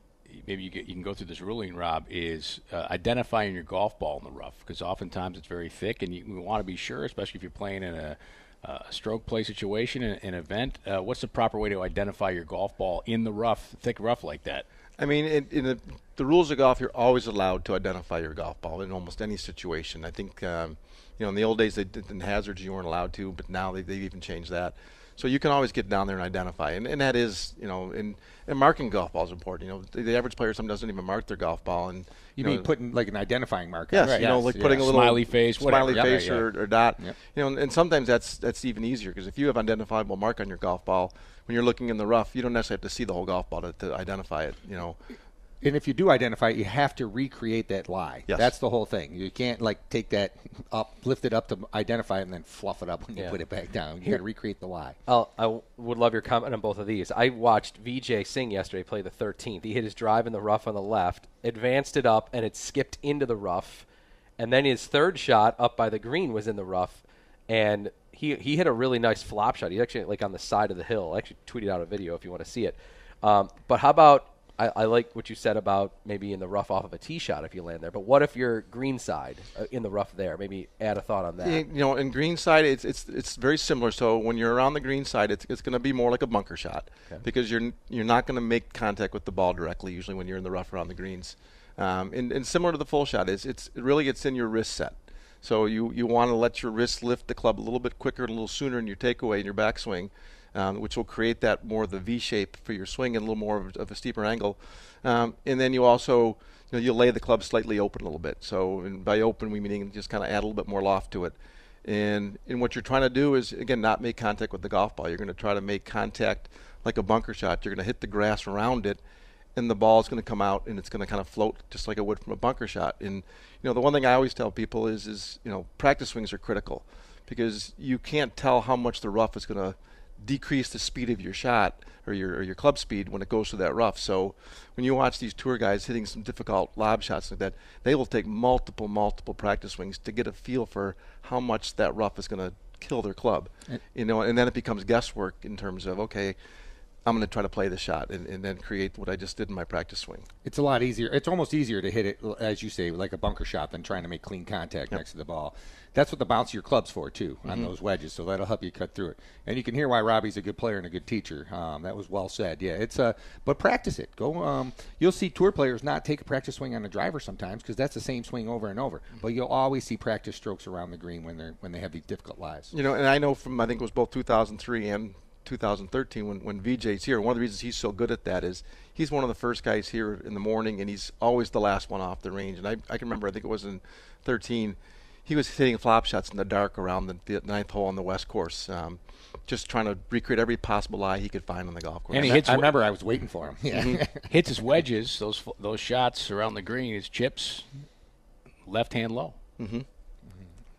maybe you, get, you can go through this ruling, Rob, is uh, identifying your golf ball in the rough because oftentimes it's very thick and you, you want to be sure, especially if you're playing in a – uh, stroke play situation, an, an event, uh, what's the proper way to identify your golf ball in the rough, thick rough like that? I mean, in, in the, the, rules of golf, you're always allowed to identify your golf ball in almost any situation. I think, um, you know, in the old days, they did in hazards you weren't allowed to, but now they, they've even changed that. So you can always get down there and identify, and, and that is, you know, and, and marking golf balls is important. You know, the, the average player sometimes doesn't even mark their golf ball, and you, you mean know, putting like an identifying mark? Yes, right. you know, like putting a little smiley face, smiley whatever. face, or, or, dot. You know, and, and, sometimes that's that's even easier because if you have identifiable mark on your golf ball, when you're looking in the rough, you don't necessarily have to see the whole golf ball to, to identify it. You know. And if you do identify it, you have to recreate that lie. Yes. That's the whole thing. You can't like take that up, lift it up to identify it, and then fluff it up when you Yeah. put it back down. You got to recreate the lie. I'll, I w- would love your comment on both of these. I watched Vijay Singh yesterday play the 13th. He hit his drive in the rough on the left, advanced it up, and it skipped into the rough. And then his third shot up by the green was in the rough, and he he hit a really nice flop shot. He actually like on the side of the hill. I actually tweeted out a video if you want to see it. Um, but how about I, I like what you said about maybe in the rough off of a tee shot if you land there. But what if you're green side uh, in the rough there? Maybe add a thought on that. You know, in green side, it's it's it's very similar. So when you're around the green side, it's it's going to be more like a bunker shot because you're you're not going to make contact with the ball directly. Usually, when you're in the rough around the greens, um, and, and similar to the full shot, is it's it really it's in your wrist set. So you you want to let your wrist lift the club a little bit quicker, and a little sooner in your takeaway and your backswing, um, which will create that more of the V shape for your swing and a little more of, of a steeper angle. Um, and then you also you know you lay the club slightly open a little bit. So and by open we meaning just kind of add a little bit more loft to it. And and what you're trying to do is again not make contact with the golf ball. You're going to try to make contact like a bunker shot. You're going to hit the grass around it, and the ball is going to come out and it's going to kind of float just like it would from a bunker shot. And you know the one thing I always tell people is is you know practice swings are critical because you can't tell how much the rough is going to decrease the speed of your shot or your or your club speed when it goes through that rough. So when you watch these tour guys hitting some difficult lob shots like that, they will take multiple multiple practice swings to get a feel for how much that rough is going to kill their club. you know, and then it becomes guesswork in terms of okay, I'm going to try to play the shot and, and then create what I just did in my practice swing. It's a lot easier. It's almost easier to hit it, as you say, like a bunker shot than trying to make clean contact next to the ball. That's what the bounce of your clubs for too on those wedges. So that'll help you cut through it. And you can hear why Robbie's a good player and a good teacher. Um, that was well said. Yeah, it's a but practice it. Go. Um, you'll see tour players not take a practice swing on a driver sometimes because that's the same swing over and over. But you'll always see practice strokes around the green when they're when they have these difficult lies. You know, and I know from I think it was both 2003 and 2013 when when Vijay's here. One of the reasons he's so good at that is he's one of the first guys here in the morning, and he's always the last one off the range. And I I can remember I think it was in 13, he was hitting flop shots in the dark around the, the ninth hole on the west course, um, just trying to recreate every possible lie he could find on the golf course. And he hits. I remember I was waiting for him. Yeah. hits his wedges, those those shots around the green, his chips, left hand low. Mm-hmm.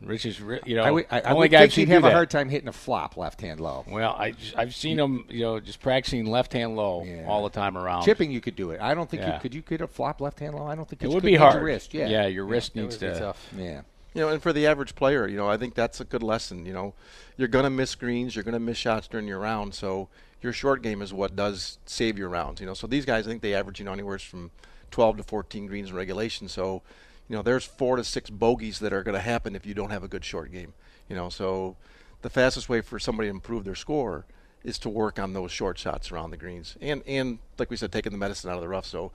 Rich is, you know, I would, I, I only would guy I've think seen he'd have a that. hard time hitting a flop left hand low. Well, I I've seen him, you know, just practicing left hand low Yeah. all the time around. Chipping, you could do it. I don't think Yeah. you could. You could a flop left hand low. I don't think it would could be hard. Your wrist. Yeah. yeah, your wrist It needs would be to. tough. Yeah. You know, and for the average player, you know, I think that's a good lesson. You know, you're going to miss greens, you're going to miss shots during your round. So your short game is what does save your rounds. You know, so these guys, I think they average, you know, anywhere from 12 to 14 greens in regulation. So, you know, there's four to six bogeys that are going to happen if you don't have a good short game. You know, so the fastest way for somebody to improve their score is to work on those short shots around the greens, and and like we said, taking the medicine out of the rough. So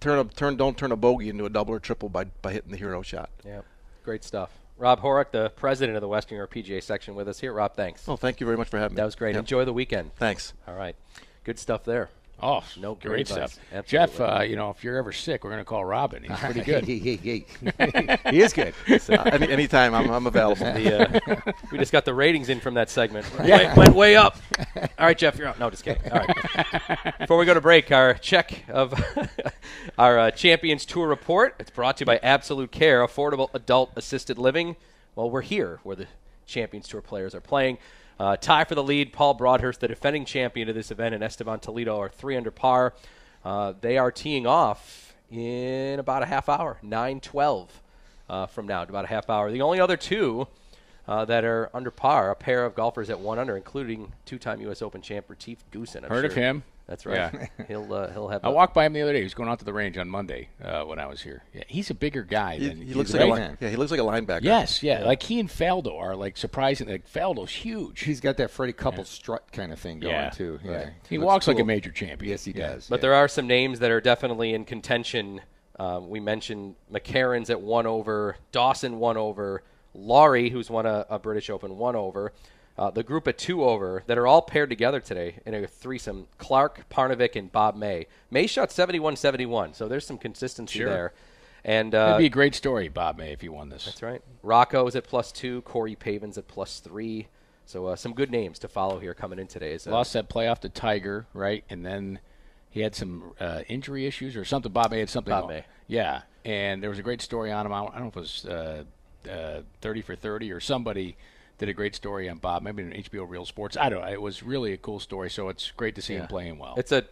turn a turn, don't turn a bogey into a double or triple by by hitting the hero shot. Yeah, great stuff. Rob Horick, the president of the Western New York PGA section, with us here. Rob, thanks. Well, thank you very much for having me. That was great. Yep. Enjoy the weekend. Thanks. All right, good stuff there. Oh, No, great great advice. stuff. Absolutely. Jeff, uh, you know, if you're ever sick, we're going to call Robin. He's pretty good. he, he, he, he is good. Uh, any, anytime, I'm, I'm available. The, uh, we just got the ratings in from that segment. Went, went way up. All right, Jeff, you're out. No, just kidding. All right. Before we go to break, our check of our uh, Champions Tour report. It's brought to you by Absolute Care, affordable adult assisted living. Well, we're here where the Champions Tour players are playing. Uh, tie for the lead. Paul Broadhurst, the defending champion of this event, and Esteban Toledo are three under par. Uh, they are teeing off in about a half hour, 9:12 uh, from now, about a half hour. The only other two uh, that are under par, a pair of golfers at one under, including two-time U.S. Open champ Retief Goosen. I'm Heard of him. That's right. Yeah. he'll uh, he'll have. I a- walked by him the other day. He was going out to the range on Monday uh, when I was here. Yeah, he's a bigger guy He, than he looks a like a, big yeah, he looks like a linebacker. Yes, yeah, Like he and Faldo are like surprising. Like Faldo's huge. He's got that Freddie Couples strut kind of thing going yeah, too. Yeah. right. He Looks walks like a major champion. Yes, he Yeah. does. But yeah. there are some names that are definitely in contention. Um, we mentioned McCarron's at one over, Dawson one over, Lawrie, who's won a, a British Open, one over. Uh, the group of two over that are all paired together today in a threesome Clarke, Parnevik, and Bob May. May shot 71 71, so there's some consistency Sure. there. And uh, be a great story, Bob May, if he won this. that's right. Rocco's at plus two, Corey Pavin's at plus three. So uh, some good names to follow here coming in today. Is, uh, Lost that playoff to Tiger, right? And then he had some uh, injury issues or something. Bob May had something. Bob May. Yeah, and there was a great story on him. I don't I don't know if it was uh, uh, 30 for 30 or somebody did a great story on Bob, maybe on HBO Real Sports. I don't know. It was really a cool story, so it's great to see him playing well. It's a.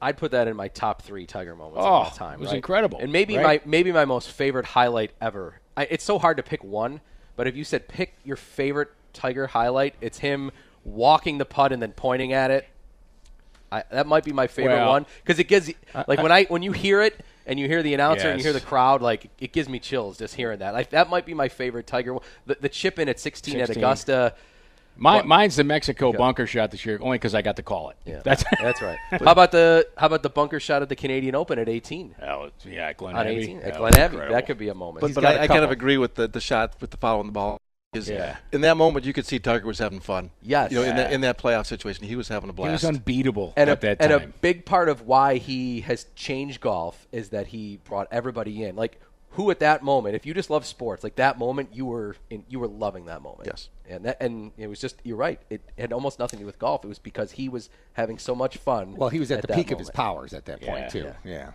I'd put that in my top three Tiger moments Oh, of all oh, time. it was right? incredible, and maybe right? my maybe my most favorite highlight ever. I, it's so hard to pick one, but if you said pick your favorite Tiger highlight, it's him walking the putt and then pointing at it. I, that might be my favorite Well, one because it gives you- uh, like uh, when I when you hear it and you hear the announcer and you hear the crowd like it gives me chills just hearing that. Like that might be my favorite Tiger. The, the chip in at 16, at Augusta. My, What- mine's the Mexico bunker shot this year, only because I got to call it. Yeah, That's that's right. how about the how about the bunker shot at the Canadian Open at 18? Oh, yeah, Glen on Abbey. 18 at That Glen Abbey. incredible. That could be a moment. But, He's but got a I, I kind of agree with the, the shot with the following the ball. Is Yeah. In that moment, you could see Tiger was having fun. Yes. You know, in that Yeah. in that playoff situation, he was having a blast. He blast. was unbeatable and at a, that and a big part of why he has changed golf is that he brought everybody in. Like who at that moment, if you just love sports, like that moment, you were in, you were loving that moment. Yes. and that and it was just you're right. It had almost nothing to do with golf. It was because he was having so much fun. Well, he was at, the that peak of his powers at that Yeah, point too. yeah. Yeah.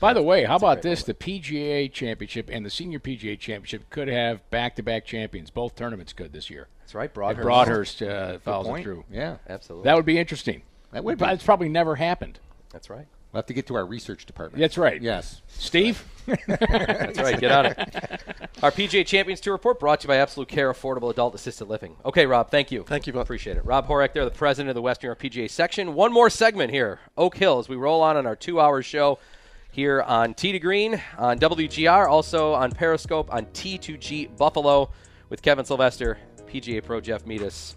By the way, how about great this? The PGA Championship and the Senior PGA Championship could have back-to-back champions. Both tournaments could this year. That's right, If Broadhurst. Broadhurst uh, follows it through. Yeah. Absolutely. That would be interesting. That would But be. It's probably never happened. That's right. We'll have to get to our research department. That's right. Yes. Steve? That's right. Get on it. Our PGA Champions Tour report brought to you by Absolute Care Affordable Adult Assisted Living. Okay, Rob. Thank you. Thank you, bud. Appreciate it. Rob Horek there, the president of the Western New York PGA section. One more segment here, Oak Hill, as we roll on on our two-hour show here on Tee to Green, on WGR, also on Periscope, on T2G Buffalo with Kevin Sylvester, PGA Pro Jeff Metis,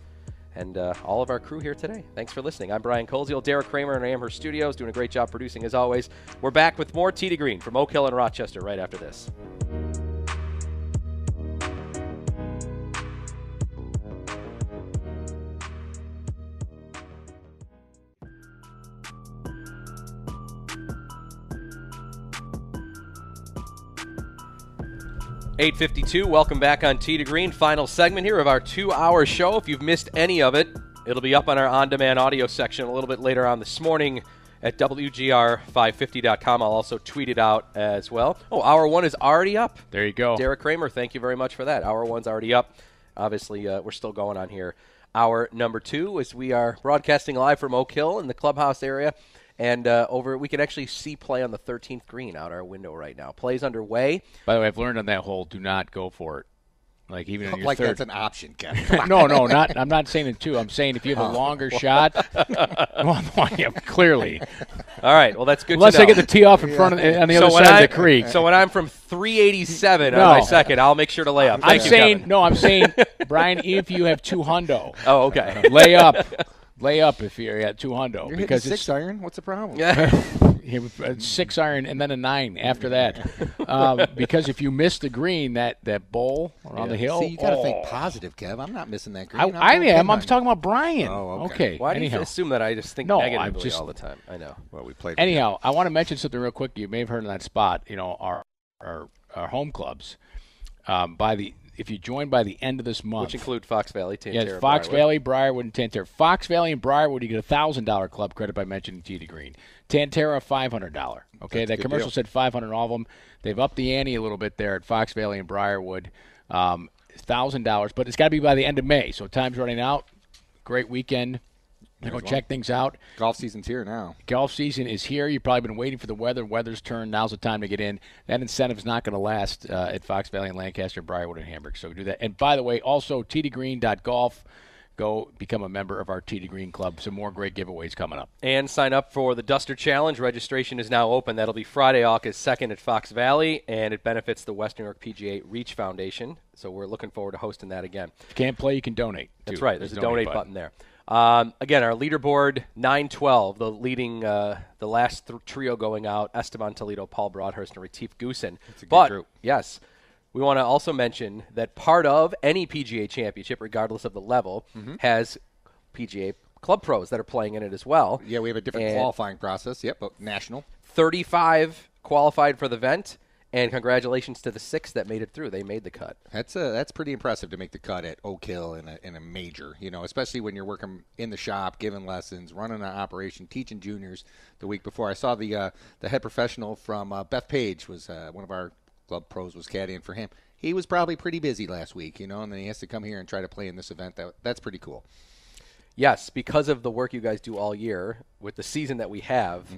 and uh, all of our crew here today. Thanks for listening. I'm Brian Koziel, Derek Kramer in Amherst Studios, doing a great job producing as always. We're back with more Tee to Green from Oak Hill and Rochester right after this. Eight fifty-two. Welcome back on Tee to Green. Final segment here of our two-hour show. If you've missed any of it, it'll be up on our on-demand audio section a little bit later on this morning at WGR550.com. I'll also tweet it out as well. Oh, hour one is already up. There you go. Derek Kramer, thank you very much for that. Hour one's already up. Obviously, uh, we're still going on here. Hour number two is we are broadcasting live from Oak Hill in the clubhouse area. And uh, over, we can actually see play on the 13th green out our window right now. Play's underway. By the way, I've learned on that hole, do not go for it. Like even on your like third. that's an option, Kevin. No, no, not. I'm not saying it too. I'm saying if you have a longer shot, well, yeah, clearly, All right. Well, that's good. unless to I get the tee off in front of on the so other side I, of the creek. So when I'm from 387 No. on my second, I'll make sure to lay up. I'm you, saying Kevin. no. I'm saying Brian, if you have two hundo, Oh, okay. lay up, lay up if you're at two hundo You're because hitting it's six iron. What's the problem? Yeah. six iron and then a nine after that. um, because if you miss the green, that that bowl around the hill. See, you got to oh. think positive, Kev. I'm not missing that green. I, I'm I'm I'm talking about Brian. Oh, okay. okay. Why do Anyhow. you assume that I just think No, I'm negatively just- all the time? I know. Well, we played. Anyhow, I want to mention something real quick. You may have heard in that spot. You know, our our, our home clubs. Um, by the if you join by the end of this month, Which include Fox Valley, Tan Tara, yes, Fox Briarwood. Valley, Briarwood, and Tan Tara. Fox Valley and Briarwood, you get a thousand dollar club credit by mentioning Tee to Green. Tan Tara, five hundred dollar. Okay, that commercial deal. said five hundred. All of them. They've upped the ante a little bit there at Fox Valley and Briarwood. Um, thousand dollars, but it's got to be by the end of May. So time's running out. Great weekend. Go well. check things out. Golf season's here now. Golf season is here. You've probably been waiting for the weather. Weather's turned. Now's the time to get in. That incentive is not going to last uh, at Fox Valley and Lancaster, Briarwood, and Hamburg. So do that. And by the way, also tdgreen.golf. Go become a member of our Tee to Green Club. Some more great giveaways coming up. And sign up for the Duster Challenge. Registration is now open. That'll be Friday, August 2nd at Fox Valley, and it benefits the Western New York PGA Reach Foundation. So we're looking forward to hosting that again. If you can't play, you can donate. That's too. right. There's, a donate, button. there. Um, again, our leaderboard 912, the leading, uh, the last th- trio going out: Esteban Toledo, Paul Broadhurst, and Retief Goosen. a good but group. yes, we want to also mention that part of any PGA championship, regardless of the level, Mm-hmm. has PGA Club pros that are playing in it as well. Yeah, we have a different And qualifying process. Yep, but national. 35 qualified for the event, And congratulations to the six that made it through. They made the cut. That's uh, that's pretty impressive to make the cut at Oak Hill in a, in a major, you know, especially when you're working in the shop, giving lessons, running an operation, teaching juniors. The week before, I saw the uh, the head professional from uh, Bethpage was uh, one of our club pros was caddying for him. He was probably pretty busy last week, you know, and then he has to come here and try to play in this event. That that's pretty cool. Yes, because of the work you guys do all year with the season that we have. Mm-hmm.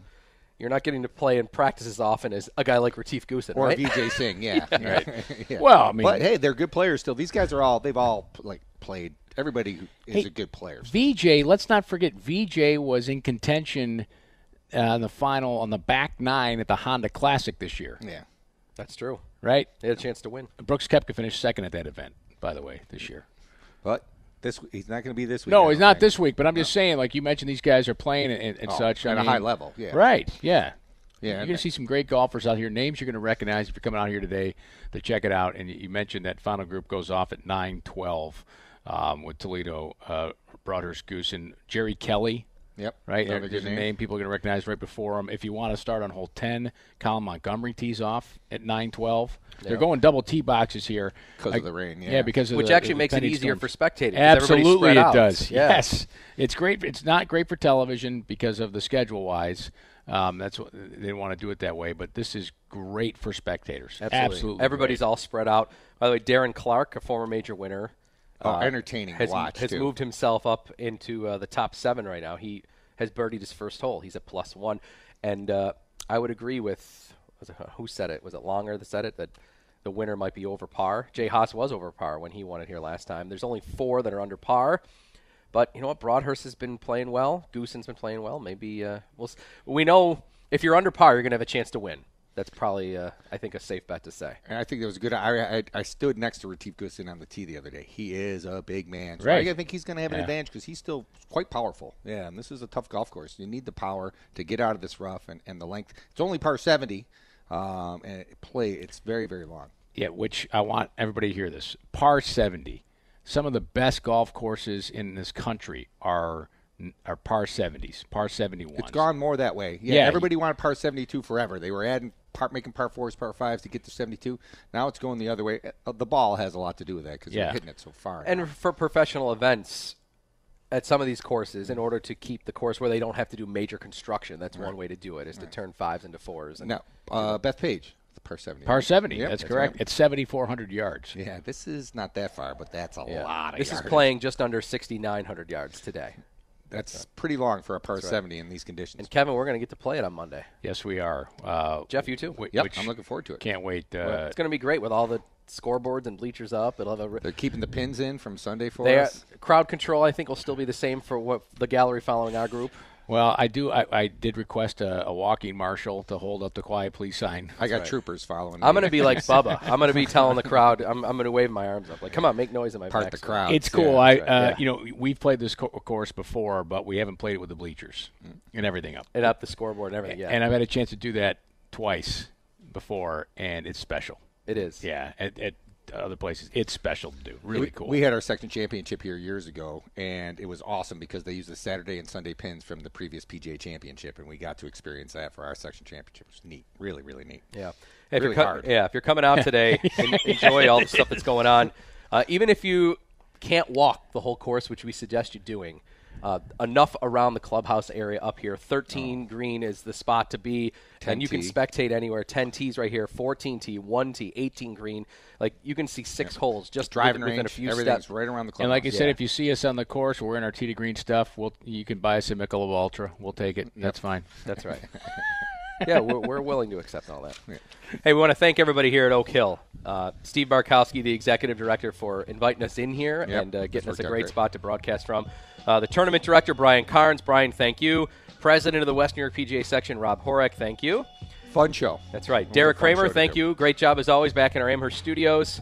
You're not getting to play and practice as often as a guy like Retief Goosen, Or right? Vijay Singh, yeah, Right. Yeah. Well, I mean- but hey, they're good players still. These guys are all they've all like played. Everybody is Hey, a good player. Vijay, let's not forget Vijay was in contention uh, in the final on the back nine at the Honda Classic this year, Yeah. That's true. right? They had a chance to win. Brooks Koepka finished second at that event, by the way, this year. But this he's not going to be this week. No, he's don't think. this week, but I'm just saying, like you mentioned, these guys are playing and, and Oh, such. I at a high level, yeah. Right, yeah. Yeah, You're going to see some great golfers out here. Names you're going to recognize if you're coming out here today to check it out. And you- mentioned that final group goes off at 9:12 um, with Toledo, uh, Broadhurst Goose, and Jerry Kelly. Yep. Right, there's a name people are going to recognize right before him. If you want to start on hole 10, Colin Montgomerie tees off at 9:12. They're going double tee boxes here because of the rain, yeah. Yeah, because of the rain. Which the- actually the makes it easier storms. for spectators, 'cause everybody's Absolutely, it out. does. Yeah. Yes, it's great. It's not great for television because of the schedule wise. Um, that's what they didn't want to do it that way, but this is great for spectators. Absolutely, Everybody's great. all spread out. By the way, Darren Clarke, a former major winner, Oh, entertaining has, watch, has too. moved himself up into uh, the top seven right now. He has birdied his first hole. He's at plus one, and uh, I would agree with was it, who said it? Was it Langer that said it that the winner might be over par? Jay Haas was over par when he won it here last time. There's only four that are under par. But you know what? Broadhurst has been playing well. Goosen's been playing well. Maybe uh, we'll. We know if you're under par, you're going to have a chance to win. That's probably, uh, I think, a safe bet to say. And I think that was good. I, I, I stood next to Retief Goosen on the tee the other day. He is a big man. So Right. I think he's going to have an Yeah. advantage because he's still quite powerful. Yeah, and this is a tough golf course. You need the power to get out of this rough and, and the length. It's only par 70, um, and it play it's very, very long. Yeah, which I want everybody to hear this. Par 70. Some of the best golf courses in this country are are par 70s, par 71s. It's gone more that way. Yeah, Yeah. everybody wanted par 72 forever. They were adding par, making par fours, par fives to get to 72. Now it's going the other way. Uh, The ball has a lot to do with that because Yeah. they're hitting it so far. And now. for professional events at some of these courses, in order to keep the course where they don't have to do major construction, that's one way to do it, is to turn fives into fours. And now, uh, Bethpage, the par 70. par 70. Yep, that's, correct. right. It's 7,400 yards. Yeah, this is not that far, but that's a yeah. lot of This is playing just under 6,900 yards today. That's pretty long for a par 70 in these conditions. And Kevin, we're going to get to play it on Monday. Yes, we are. Uh, Jeff, you too. wh- Yep, I'm looking forward to it. Can't wait. Uh, it's going to be great with all the scoreboards and bleachers up. It'll have a. They're keeping the pins in from Sunday for They are, us. crowd control, I think, will still be the same for what the gallery following our group. Well, I do. I, I did request a, a walking marshal to hold up the quiet please sign. I got troopers following. I'm going to be like Bubba. I'm going to be telling the crowd. I'm, I'm going to wave my arms up, like, "Come on, make noise in my part the crowd. It's cool. Yeah, I, that's uh. Yeah. you know, we've played this co- course before, but we haven't played it with the bleachers and everything up. and up the scoreboard and everything. Yeah, And I've had a chance to do that twice before, and it's special. it is. Yeah, at, at other places, it's special to do. Really we, cool. We had our second championship here years ago, and it was awesome because they used the Saturday and Sunday pins from the previous PGA Championship, and we got to experience that for our section championship. It was neat, really, really neat. Yeah. If Really you're co- hard. Yeah, if you're coming out today, en- enjoy all the stuff that's going on. Uh, even if you can't walk the whole course, which we suggest you doing, uh, enough around the clubhouse area up here. 13 green is the spot to be, and you can spectate anywhere. 10 tees right here, 14 tee, 1 tee, 18 green. Like you can see six holes just Driving within, within range, a few everything's steps. right around the clubhouse. and like I said, Yeah. if you see us on the course, we're in our tee to green stuff. We'll you can buy us a Michelob Ultra. We'll take it. That's fine. That's right. yeah, we're, we're willing to accept all that. Hey, we want to thank everybody here at Oak Hill. Uh, Steve Barkowski, the executive director, for inviting us in here Yep, and uh, getting us a great great. spot to broadcast from. Uh, the tournament director, Brian Carnes. Brian, thank you. President of the West New York PGA section, Rob Horek, thank you. Fun show. That's right. Derek Kramer, thank do. you. Great job as always back in our Amherst studios.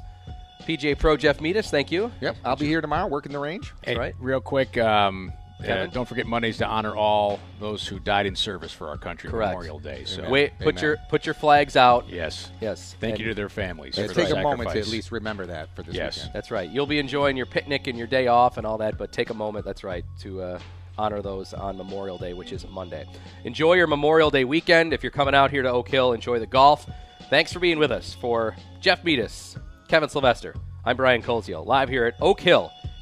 PGA Pro Jeff Meadis, thank you. Yep, I'll be here tomorrow working the range. Hey, right. Real quick, um, Kevin? don't forget Mondays to honor all those who died in service for our country. Correct. Memorial Day. So Amen. Wait, put Amen. your put your flags out. yes, Yes. Thank And- you to their families. Let's for take a moment to at least remember that for this Yes. weekend. That's right. You'll be enjoying your picnic and your day off and all that, but take a moment, that's right, to uh, honor those on Memorial Day, which is Monday. Enjoy your Memorial Day weekend. If you're coming out here to Oak Hill, enjoy the golf. Thanks for being with us. For Jeff Metis, Kevin Sylvester, I'm Brian Koziel, live here at Oak Hill,